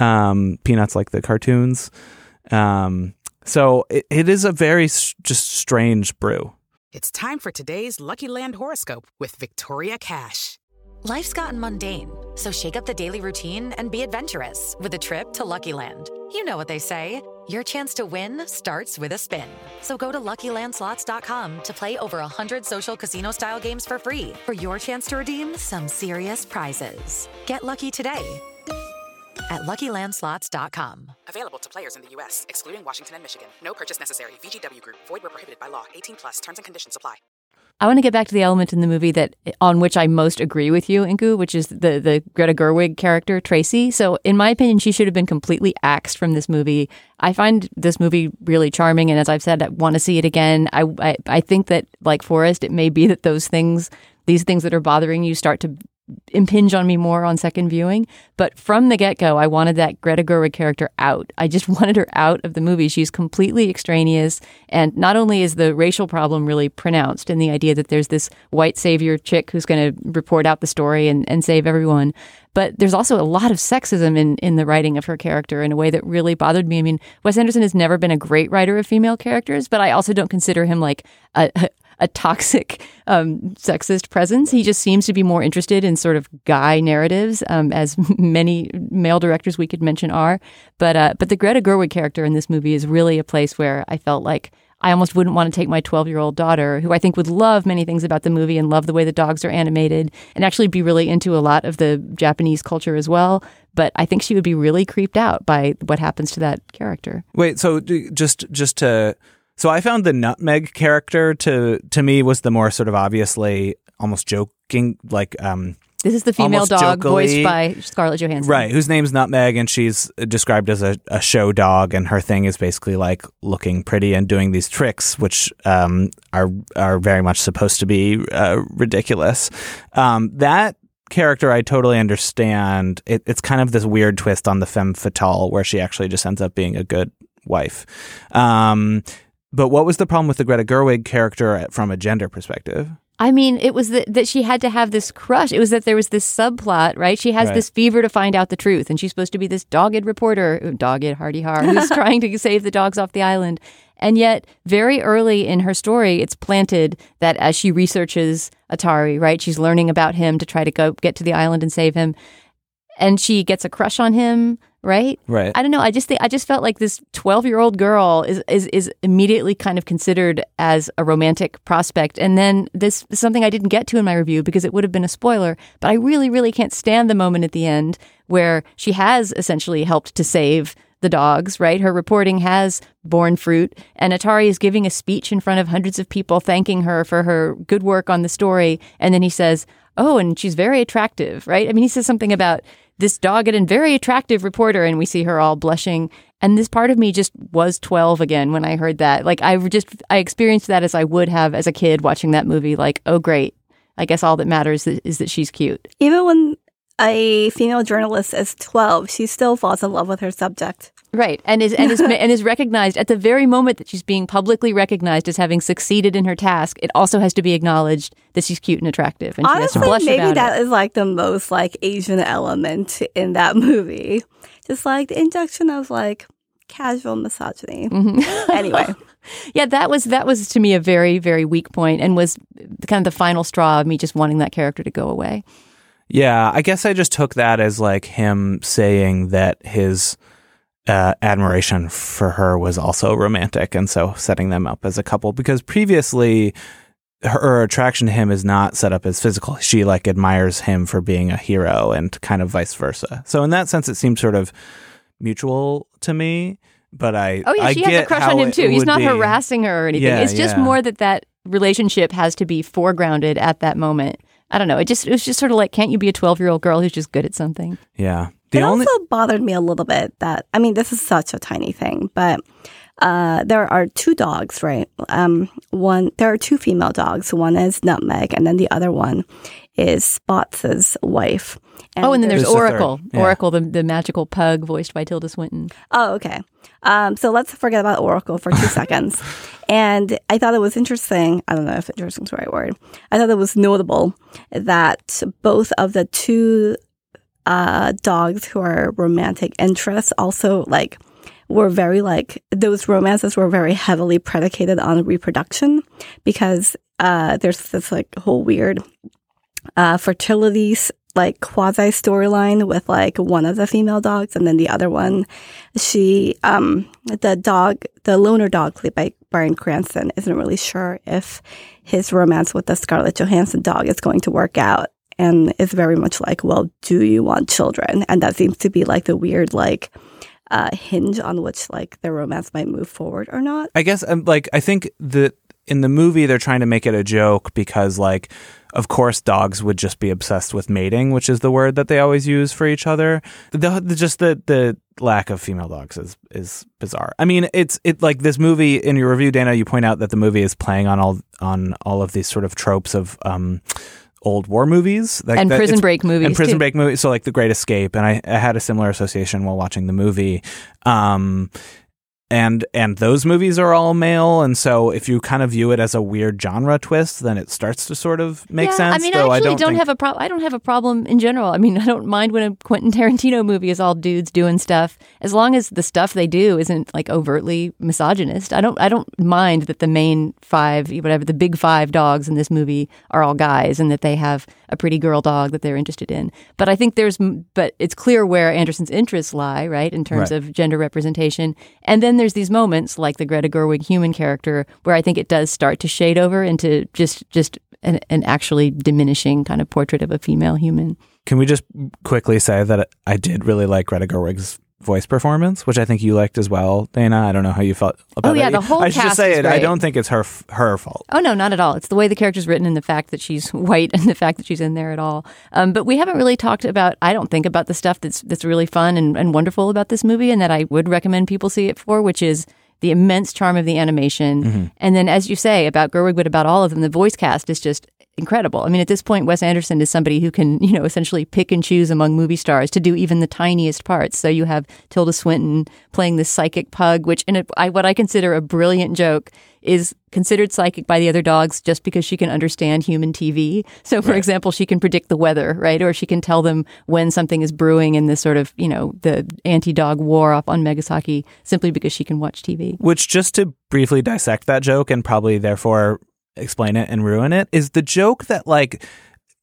Um, peanuts like the cartoons. Um, so it, it is a very s- just strange brew. It's time for today's Lucky Land horoscope with Victoria Cash. Life's gotten mundane, so shake up the daily routine and be adventurous with a trip to Lucky Land. You know what they say your chance to win starts with a spin. So go to luckylandslots.com to play over 100 social casino style games for free for your chance to redeem some serious prizes. Get lucky today at luckylandslots.com. Available to players in the U.S., excluding Washington and Michigan. No purchase necessary. VGW Group, void where prohibited by law. 18 plus terms and conditions apply. I want to get back to the element in the movie that on which I most agree with you, Inkoo, which is the the Greta Gerwig character Tracy. So, in my opinion, she should have been completely axed from this movie. I find this movie really charming, and as I've said, I want to see it again. I I, I think that like Forrest, it may be that those things, these things that are bothering you, start to impinge on me more on second viewing. But from the get go, I wanted that Greta Gerwig character out. I just (laughs) wanted her out of the movie. She's completely extraneous. And not only is the racial problem really pronounced in the idea that there's this white savior chick who's going to report out the story and, and save everyone, but there's also a lot of sexism in, in the writing of her character in a way that really bothered me. I mean, Wes Anderson has never been a great writer of female characters, but I also don't consider him like a, a toxic um, sexist presence. He just seems to be more interested in sort of guy narratives, um, as (laughs) many male directors we could mention are. But uh, but the Greta Gerwig character in this movie is really a place where I felt like I almost wouldn't want to take my 12 year old daughter, who I think would love many things about the movie and love the way the dogs are animated and actually be really into a lot of the Japanese culture as well. But I think she would be really creeped out by what happens to that character. Wait, so just just to So I found the nutmeg character to to me was the more sort of obviously almost joking like um This is the female dog voiced by Scarlett Johansson. Right, whose name's Nutmeg, and she's described as a, a show dog, and her thing is basically like looking pretty and doing these tricks, which um, are are very much supposed to be uh, ridiculous. Um, that character, I totally understand. It, it's kind of this weird twist on the femme fatale, where she actually just ends up being a good wife. Um, but what was the problem with the Greta Gerwig character from a gender perspective? I mean, it was that, that she had to have this crush. It was that there was this subplot, right? She has Right. this fever to find out the truth, and she's supposed to be this dogged reporter, dogged, hardy har, who's (laughs) trying to save the dogs off the island. And yet, very early in her story, it's planted that as she researches Atari, right, she's learning about him to try to go get to the island and save him, and she gets a crush on him, right? Right. I don't know. I just think I just felt like this twelve-year-old girl is is is immediately kind of considered as a romantic prospect, and then this is something I didn't get to in my review because it would have been a spoiler. But I really, really can't stand the moment at the end where she has essentially helped to save the dogs. Right? Her reporting has borne fruit, and Atari is giving a speech in front of hundreds of people thanking her for her good work on the story, and then he says. Oh, and she's very attractive, right? I mean, he says something about this dogged and very attractive reporter, and we see her all blushing. And this part of me just was 12 again when I heard that. Like, I just, I experienced that as I would have as a kid watching that movie. Like, oh, great. I guess all that matters is, that she's cute. Even when a female journalist is 12, she still falls in love with her subject. Right. And is, and is, (laughs) and is recognized at the very moment that she's being publicly recognized as having succeeded in her task. It also has to be acknowledged that she's cute and attractive. And she has to Honestly, blush maybe about that it. is like the most like Asian element in that movie. Just like the injection of like casual misogyny. Mm-hmm. (laughs) Anyway. (laughs) yeah, that was that was to me a very very weak point, and was kind of the final straw of me just wanting that character to go away. Yeah, I guess I just took that as like him saying that his uh, admiration for her was also romantic, and so setting them up as a couple. Because previously, her, attraction to him is not set up as physical. She like admires him for being a hero, and kind of vice versa. So in that sense, it seems sort of mutual to me. But I Oh yeah, I she has a crush on him too. He's not be. harassing her or anything. Yeah, it's just yeah. more that that relationship has to be foregrounded at that moment. I don't know. It just it was just sort of like, can't you be a twelve year old girl who's just good at something? Yeah, the it only also bothered me a little bit that I mean this is such a tiny thing, but uh, there are two dogs, right? Um, one there are two female dogs. One is Nutmeg, and then the other one is Spots' wife. oh, and then there's, There's the Oracle. yeah. Oracle, the the magical pug voiced by Tilda Swinton. Oh, okay. Um, so let's forget about Oracle for two (laughs) seconds. And I thought it was interesting. I don't know if interesting is the right word. I thought it was notable that both of the two uh, dogs who are romantic interests also like were very like those romances were very heavily predicated on reproduction because uh, there's this like whole weird uh, fertility like quasi storyline with like one of the female dogs and then the other one. She um the dog the loner dog played by Bryan Cranston isn't really sure if his romance with the Scarlett Johansson dog is going to work out and is very much like well do you want children and that seems to be like the weird like uh hinge on which like the romance might move forward or not I guess um, like I think that in the movie they're trying to make it a joke because like of course dogs would just be obsessed with mating, which is the word that they always use for each other. The, the just the the lack of female dogs is is bizarre. I mean, it's it like this movie in your review Dana you point out that the movie is playing on all on all of these sort of tropes of um old war movies like And that Prison Break movies, and prison too. break movies so like the great escape and I, I had a similar association while watching the movie um and and those movies are all male and so if you kind of view it as a weird genre twist then it starts to sort of make yeah, sense I mean, though I actually don't, don't, think- have a problem. I don't have a problem in general. I mean, (laughs) I don't mind when a Quentin Tarantino movie is all dudes doing stuff, as long as the stuff they do isn't like overtly misogynist. I don't. I don't mind that the main five, whatever the big five dogs in this movie are all guys, and that they have a pretty girl dog that they're interested in. But I think there's, but it's clear where Anderson's interests lie, right, in terms Right. of gender representation. And then there's these moments like the Greta Gerwig human character where I think it does start to shade over into just just an, an actually diminishing kind of portrait of a female human. can we just quickly say that i did really like greta gerwig's voice performance, which I think you liked as well, Dana. I don't know how you felt about Oh, yeah, that. the whole I should just say it. I don't think it's her her fault. Oh no, not at all. It's the way the character's written and the fact that she's (laughs) white and the fact that she's in there at all. Um, but we haven't really talked about. I don't think about the stuff that's that's really fun and, and wonderful about this movie, and that I would recommend people see it for, which is the immense charm of the animation, Mm-hmm. and then as you say about Gerwig, but about all of them, the voice cast is just incredible. I mean, at this point, Wes Anderson is somebody who can, you know, essentially pick and choose among movie stars to do even the tiniest parts. So you have Tilda Swinton playing this psychic pug, which in a, I, what I consider a brilliant joke is considered psychic by the other dogs just because she can understand human TV. So, for example, she can predict the weather, right? Or she can tell them when something is brewing in this sort of, you know, the anti-dog war up on Megasaki simply because she can watch TV. Which, just to briefly dissect that joke and probably therefore explain it and ruin it, is the joke that like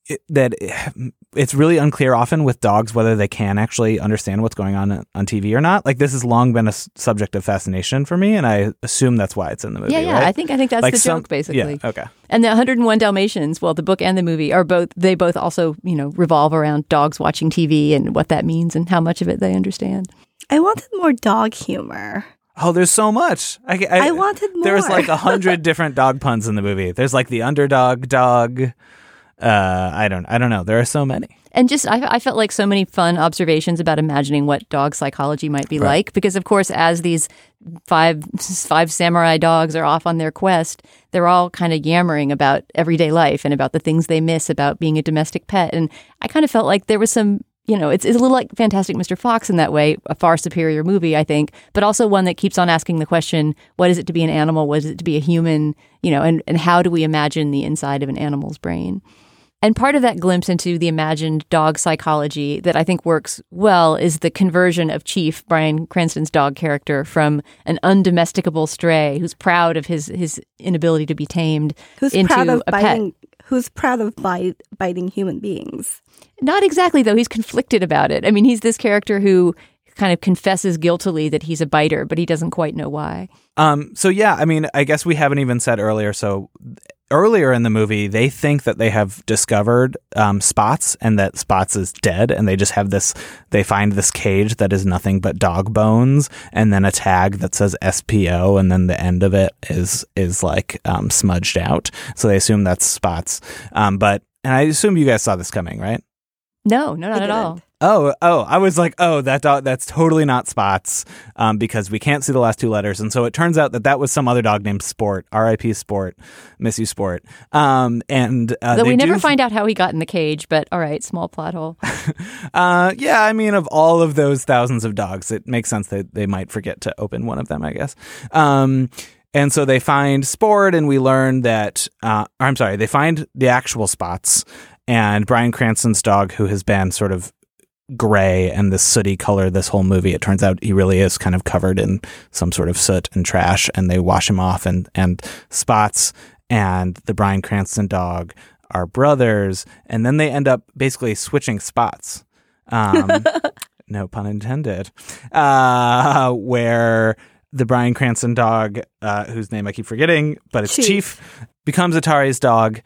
it, that (sighs) it's really unclear often with dogs whether they can actually understand what's going on on TV or not. Like this has long been a s- subject of fascination for me, and I assume that's why it's in the movie. Yeah, yeah. right? I think I think that's Like the some- joke basically. Yeah, okay. And the 101 Dalmatians, well, the book and the movie are both they both also, you know, revolve around dogs watching TV and what that means and how much of it they understand. I wanted more dog humor. Oh, there's so much. I, I, I wanted There's more. like a hundred (laughs) different dog puns in the movie. There's like the underdog dog. Uh, I don't. I don't know. There are so many. And just, I, I felt like so many fun observations about imagining what dog psychology might be Right. like. Because, of course, as these five five samurai dogs are off on their quest, they're all kind of yammering about everyday life and about the things they miss about being a domestic pet. And I kind of felt like there was some, you know, it's, it's a little like Fantastic Mr. Fox in that way, a far superior movie, I think, but also one that keeps on asking the question what is it to be an animal? What is it to be a human? You know, and, and how do we imagine the inside of an animal's brain? And part of that glimpse into the imagined dog psychology that I think works well is the conversion of Chief, Bryan Cranston's dog character, from an undomesticable stray who's proud of his, his inability to be tamed Who's into proud of a pet. Biting? Who's proud of bite, biting human beings? Not exactly, though. He's conflicted about it. I mean, he's this character who kind of confesses guiltily that he's a biter, but he doesn't quite know why. Um. So yeah. I mean, I guess we haven't even said earlier. So earlier in the movie, they think that they have discovered um, Spots and that Spots is dead, and they just have this. They find this cage that is nothing but dog bones, and then a tag that says SPO, and then the end of it is is like um, smudged out. So they assume that's Spots. Um. But and I assume you guys saw this coming, right? No, no, not at all. Oh, oh, I was like, oh, that dog, that's totally not Spots, um, because we can't see the last two letters, and so it turns out that that was some other dog named Sport, R.I.P. Sport, miss you Sport, um, and uh, Though we never do- find out how he got in the cage, but all right, small plot hole. (laughs) Uh, yeah, I mean, of all of those thousands of dogs, it makes sense that they might forget to open one of them, I guess. Um, and so they find Sport, and we learn that, uh, I'm sorry, they find the actual spots, and Bryan Cranston's dog, who has been sort of gray and this sooty color this whole movie. It turns out he really is kind of covered in some sort of soot and trash, and they wash him off, and and spots and the Bryan Cranston dog are brothers, and then they end up basically switching spots. Um, (laughs) no pun intended. Uh, where the Bryan Cranston dog, uh, whose name I keep forgetting, but it's Chief. Chief, becomes Atari's dog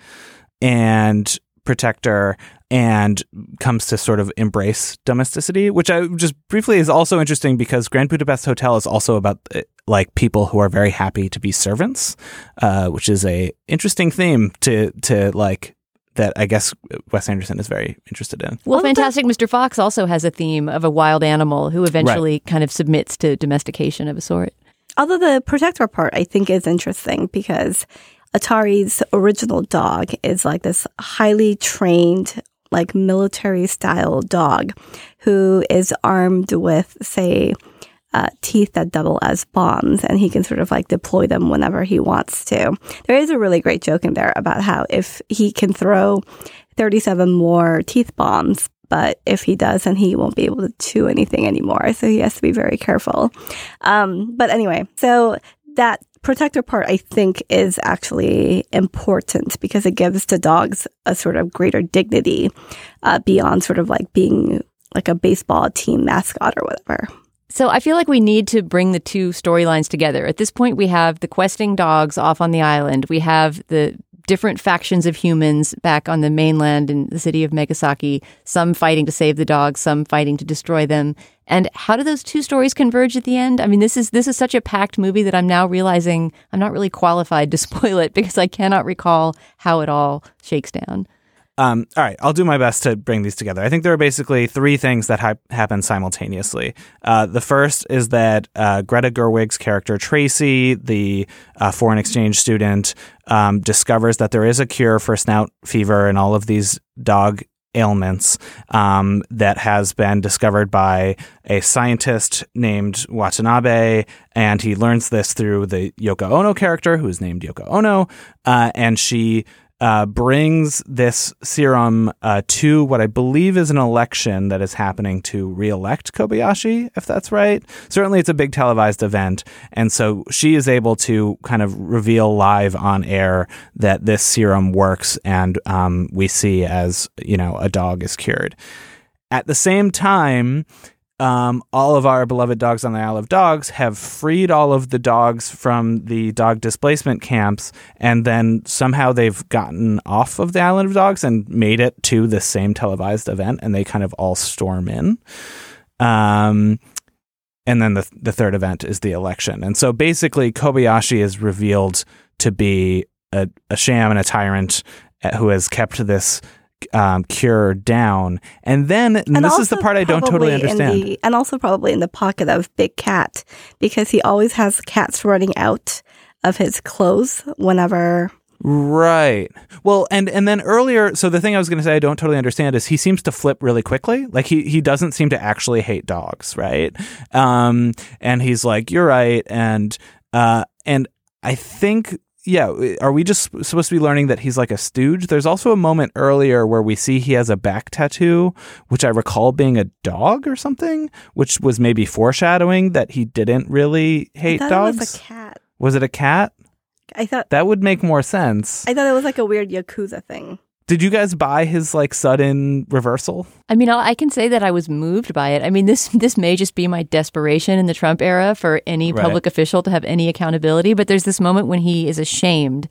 and protector and comes to sort of embrace domesticity, which I just briefly is also interesting because Grand Budapest Hotel is also about uh, like people who are very happy to be servants, uh, which is a interesting theme to to like that I guess Wes Anderson is very interested in. Well, Fantastic Mr. Fox also has a theme of a wild animal who eventually kind of submits to domestication of a sort. Although the protector part I think is interesting because Atari's original dog is like this highly trained, like military style dog who is armed with, say, uh, teeth that double as bombs, and he can sort of like deploy them whenever he wants to. There is a really great joke in there about how if he can throw 37 more teeth bombs, but if he does, then he won't be able to chew anything anymore. So he has to be very careful. Um, but anyway, so that protector part I think is actually important because it gives the dogs a sort of greater dignity uh, beyond sort of like being like a baseball team mascot or whatever. So I feel like we need to bring the two storylines together. At this point, we have the questing dogs off on the island. We have the different factions of humans back on the mainland in the city of Megasaki, some fighting to save the dogs, some fighting to destroy them. And how do those two stories converge at the end? I mean, this is this is such a packed movie that I'm now realizing I'm not really qualified to (laughs) spoil it because I cannot recall how it all shakes down. Um, all right, I'll do my best to bring these together. I think there are basically three things that ha- happen simultaneously. Uh, the first is that uh, Greta Gerwig's character Tracy, the uh, foreign exchange student, um, discovers that there is a cure for snout fever and all of these dog ailments um, that has been discovered by a scientist named Watanabe, and he learns this through the Yoko Ono character, who is named Yoko Ono, uh, and she uh, brings this serum uh, to what I believe is an election that is happening to reelect Kobayashi, if that's right. Certainly, it's a big televised event. And so she is able to kind of reveal live on air that this serum works, and um, we see as, you know, a dog is cured. At the same time, um, all of our beloved dogs on the Isle of Dogs have freed all of the dogs from the dog displacement camps, and then somehow they've gotten off of the Island of Dogs and made it to the same televised event, and they kind of all storm in. Um, and then the the third event is the election, and so basically Kobayashi is revealed to be a, a sham and a tyrant uh, who has kept this um, cure down. And then and this is the part I don't totally understand. The, and also probably in the pocket of Big Cat because he always has cats running out of his clothes whenever. Right. Well, and and then earlier, so the thing I was going to say I don't totally understand is he seems to flip really quickly. Like he he doesn't seem to actually hate dogs, right? Um, and he's like, "You're right," and uh, and I think yeah, are we just supposed to be learning that he's like a stooge? There's also a moment earlier where we see he has a back tattoo, which I recall being a dog or something, which was maybe foreshadowing that he didn't really hate dogs. It was a cat. Was it a cat? I thought that would make more sense. I thought it was like a weird yakuza thing. Did you guys buy his like sudden reversal? I mean, I can say that I was moved by it. I mean, this (laughs) this may just be my desperation in the Trump era for any Right. public official to have any accountability, but there's this moment when he is ashamed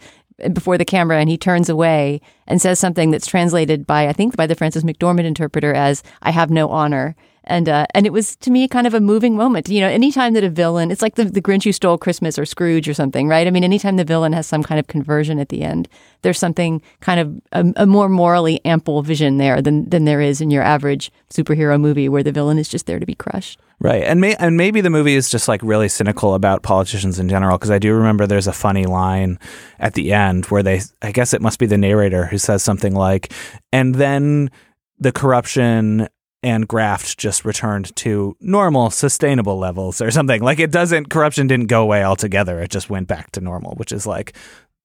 before the camera and he turns away and says something that's translated by I think by the Frances McDormand interpreter as "I have no honor." And uh, and it was to me kind of a moving moment. You know, anytime that a villain, it's like the, the Grinch who stole Christmas or Scrooge or something, right? I mean, anytime the villain has some kind of conversion at the end, there's something kind of a, a more morally ample vision there than than there is in your average superhero movie where the villain is just there to be crushed. Right. And may, and maybe the movie is just like really cynical about politicians in general because I do remember there's a funny line at the end where they I guess it must be the narrator who says something like and then the corruption and graft just returned to normal sustainable levels or something. Like it doesn't corruption didn't go away altogether. It just went back to normal, which is like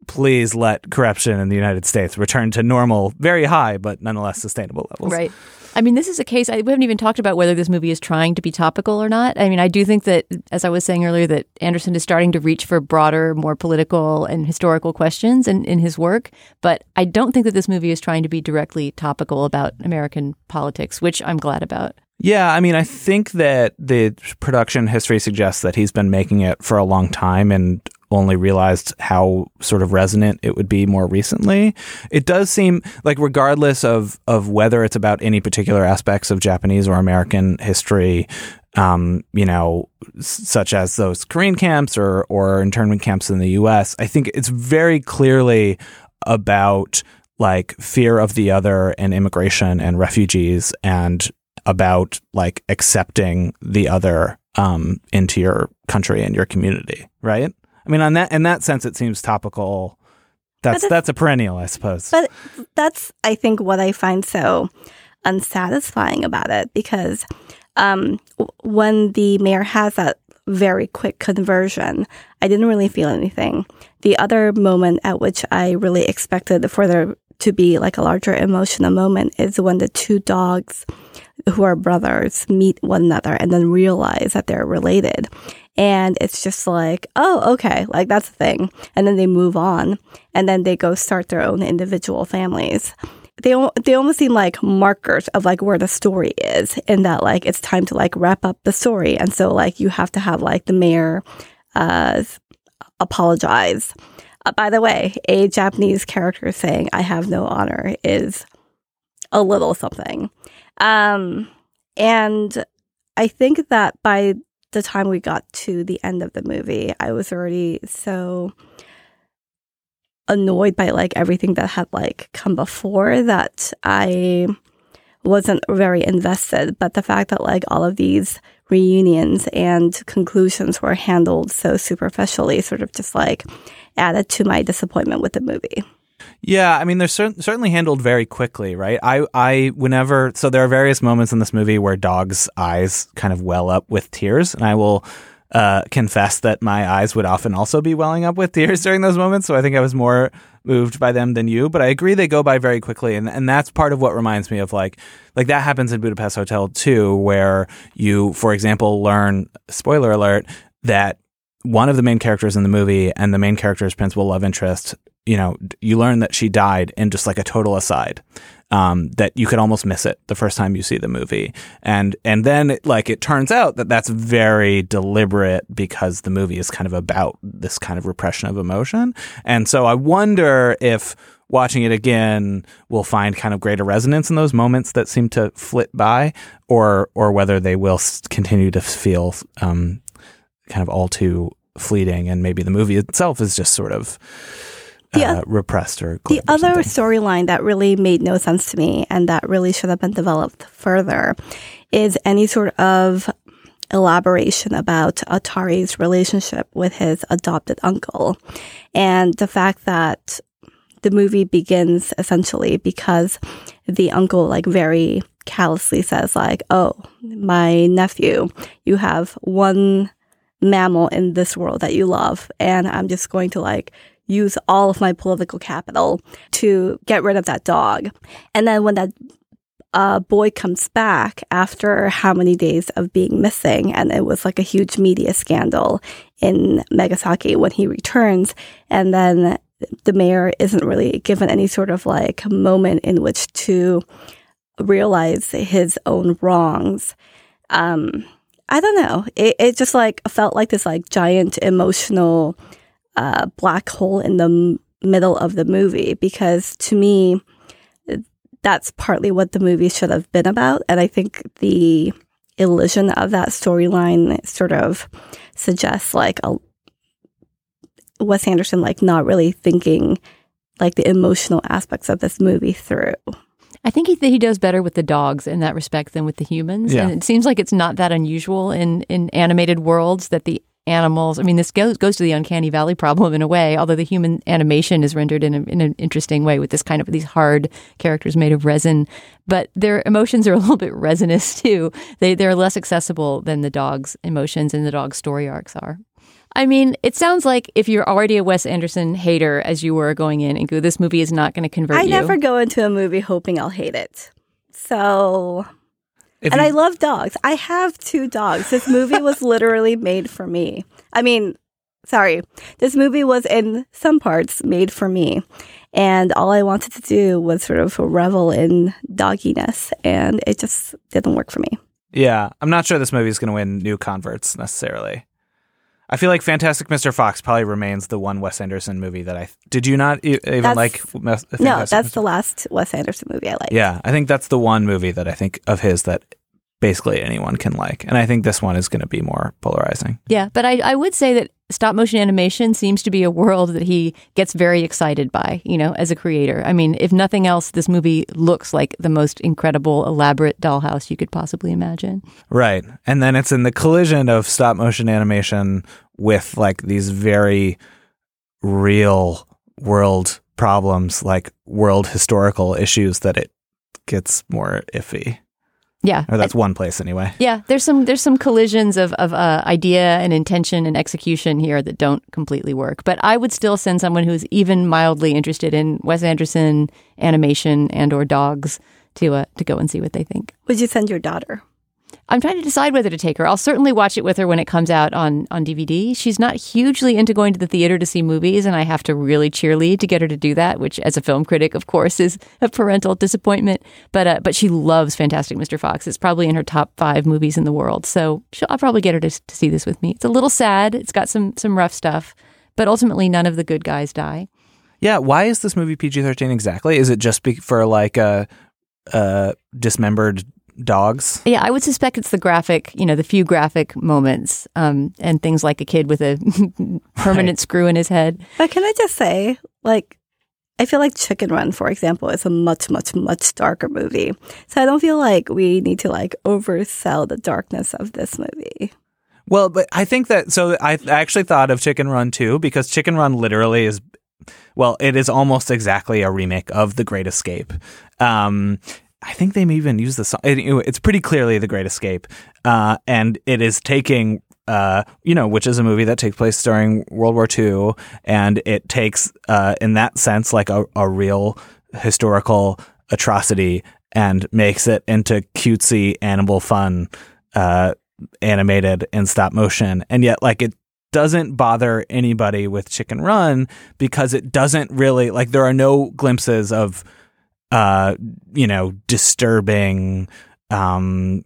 please let corruption in the United States return to normal, very high but nonetheless sustainable levels. Right. I mean, this is a case, I, we haven't even talked about whether this movie is trying to be topical or not. I mean, I do think that, as I was saying earlier, that Anderson is starting to reach for broader, more political and historical questions in, in his work. But I don't think that this movie is trying to be directly topical about American politics, which I'm glad about. Yeah, I mean, I think that the production history suggests that he's been making it for a long time and only realized how sort of resonant it would be more recently. It does seem like regardless of of whether it's about any particular aspects of Japanese or American history, um, you know, such as those Korean camps or or internment camps in the US, I think it's very clearly about like fear of the other and immigration and refugees and about like accepting the other um, into your country and your community, right? I mean, on that in that sense, it seems topical. That's that's a perennial, I suppose. But that's, I think, what I find so unsatisfying about it because um, when the mayor has that very quick conversion, I didn't really feel anything. The other moment at which I really expected for there to be like a larger emotional moment is when the two dogs who are brothers meet one another and then realize that they're related. And it's just like, oh, okay, like that's a thing. And then they move on and then they go start their own individual families. They, they almost seem like markers of like where the story is in that like it's time to like wrap up the story. And so like you have to have like the mayor, uh, apologize Uh, by the way, a Japanese character saying "I have no honor" is a little something. Um, and I think that by the time we got to the end of the movie, I was already so annoyed by like everything that had like come before that I wasn't very invested. But the fact that like all of these reunions and conclusions were handled so superficially sort of just like added to my disappointment with the movie. Yeah, I mean, they're cer- certainly handled very quickly, right? I, I, whenever, so there are various moments in this movie where Dog's eyes kind of well up with tears, and I will uh, confess that my eyes would often also be welling up with tears (laughs) during those moments. So I think I was more moved by them than you, but I agree they go by very quickly, and and that's part of what reminds me of like like that happens in Budapest Hotel too, where you, for example, learn spoiler alert that one of the main characters in the movie and the main character's principal love interest, you know, you learn that she died in just like a total aside. Um, that you could almost miss it the first time you see the movie, and and then like it turns out that that's very deliberate because the movie is kind of about this kind of repression of emotion, and so I wonder if watching it again will find kind of greater resonance in those moments that seem to flit by, or or whether they will continue to feel um, kind of all too fleeting, and maybe the movie itself is just sort of uh, repressed or the other storyline that really made no sense to me and that really should have been developed further is any sort of elaboration about Atari's relationship with his adopted uncle and the fact that the movie begins essentially because the uncle like very callously says like oh my nephew you have one mammal in this world that you love and i'm just going to like use all of my political capital to get rid of that dog and then when that uh, boy comes back after how many days of being missing and it was like a huge media scandal in megasaki when he returns and then the mayor isn't really given any sort of like moment in which to realize his own wrongs. Um, I don't know. It, it just like felt like this like giant emotional uh, black hole in the m- middle of the movie because to me, that's partly what the movie should have been about. And I think the illusion of that storyline sort of suggests like a Wes Anderson like not really thinking like the emotional aspects of this movie through. I think he he does better with the dogs in that respect than with the humans. Yeah. And it seems like it's not that unusual in in animated worlds that the animals. I mean, this goes goes to the uncanny valley problem in a way. Although the human animation is rendered in, a, in an interesting way with this kind of these hard characters made of resin, but their emotions are a little bit resinous too. They they're less accessible than the dog's emotions and the dog's story arcs are. I mean, it sounds like if you're already a Wes Anderson hater, as you were going in, Inkoo, this movie is not going to convert I you. never go into a movie hoping I'll hate it. So If and you- I love dogs. I have two dogs. This movie was (laughs) literally made for me. I mean, sorry. This movie was in some parts made for me. And all I wanted to do was sort of revel in dogginess. And it just didn't work for me. Yeah, I'm not sure this movie is going to win new converts necessarily. I feel like Fantastic Mr. Fox probably remains the one Wes Anderson movie that I did you not e- even That's- like? Mes- No, that's Mr. the last Wes Anderson movie I like. Yeah, I think that's the one movie that I think of his that basically anyone can like, and I think this one is going to be more polarizing. Yeah, but I, I would say that stop motion animation seems to be a world that he gets very excited by, you know, as a creator. I mean, if nothing else, this movie looks like the most incredible, elaborate dollhouse you could possibly imagine. Right. And then it's in the collision of stop motion animation with like these very real world problems, like world historical issues, that it gets more iffy. Yeah. Or that's one place anyway. Yeah, there's some there's some collisions of of uh, idea and intention and execution here that don't completely work. But I would still send someone who's even mildly interested in Wes Anderson animation and or dogs to uh, to go and see what they think. Would you send your daughter? I'm trying to decide whether to take her. I'll certainly watch it with her when it comes out on on DVD. She's not hugely into going to the theater to see movies, and I have to really cheerlead to get her to do that. Which, as a film critic, of course, is a parental disappointment. But uh, but she loves Fantastic Mr. Fox. It's probably in her top five movies in the world. So I'll probably get her to, to see this with me. It's a little sad. It's got some some rough stuff, but ultimately none of the good guys die. Yeah, why is this movie PG thirteen exactly? Is it just be- for like a dismembered dogs? Yeah, I would suspect it's the graphic, you know, the few graphic moments um, and things like a kid with a (laughs) permanent Right. screw in his head. But can I just say, like, I feel like Chicken Run, for example, is a much, much, much darker movie. So I don't feel like we need to like oversell the darkness of this movie. Well, but I think that so I actually thought of Chicken Run too because Chicken Run literally is well, it is almost exactly a remake of The Great Escape. Um, I think they may even use the song. It, it's pretty clearly The Great Escape, uh, and it is taking. Uh, you know, which is a movie that takes place during World War II, and it takes, uh, in that sense, like a, a real historical atrocity and makes it into cutesy animal fun, uh, animated in stop motion. And yet, like, it doesn't bother anybody with Chicken Run because it doesn't really, like, there are no glimpses of, uh, you know, disturbing, um,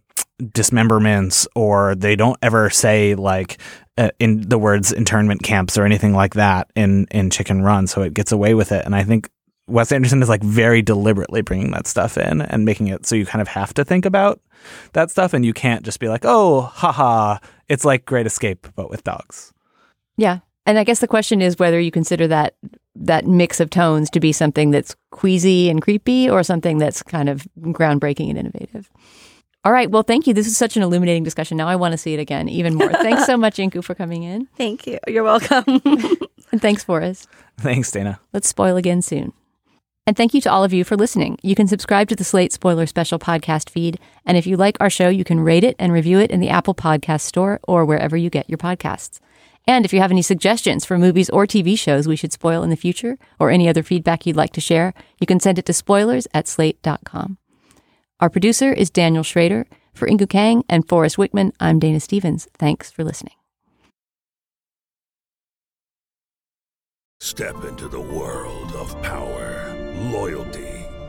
dismemberments or they don't ever say like uh, in the words internment camps or anything like that in in Chicken Run so it gets away with it and I think Wes Anderson is like very deliberately bringing that stuff in and making it so you kind of have to think about that stuff and you can't just be like oh haha it's like Great Escape but with dogs Yeah. And I guess the question is whether you consider that that mix of tones to be something that's queasy and creepy or something that's kind of groundbreaking and innovative. All right. Well, thank you. This is such an illuminating discussion. Now I want to see it again even more. Thanks so much, Inkoo, for coming in. (laughs) Thank you. You're welcome. (laughs) And thanks, Forrest. thanks Dana Let's spoil again soon. And thank you to all of you for listening. You can subscribe to the Slate Spoiler Special podcast feed. And if you like our show, you can rate it and review it in the Apple Podcast Store or wherever you get your podcasts. And if you have any suggestions for movies or TV shows we should spoil in the future, or any other feedback you'd like to share, you can send it to spoilers at slate.com. Our producer is Daniel Schrader. For Inkoo Kang and Forrest Wickman, I'm Dana Stevens. Thanks for listening. Step into the world of power, loyalty,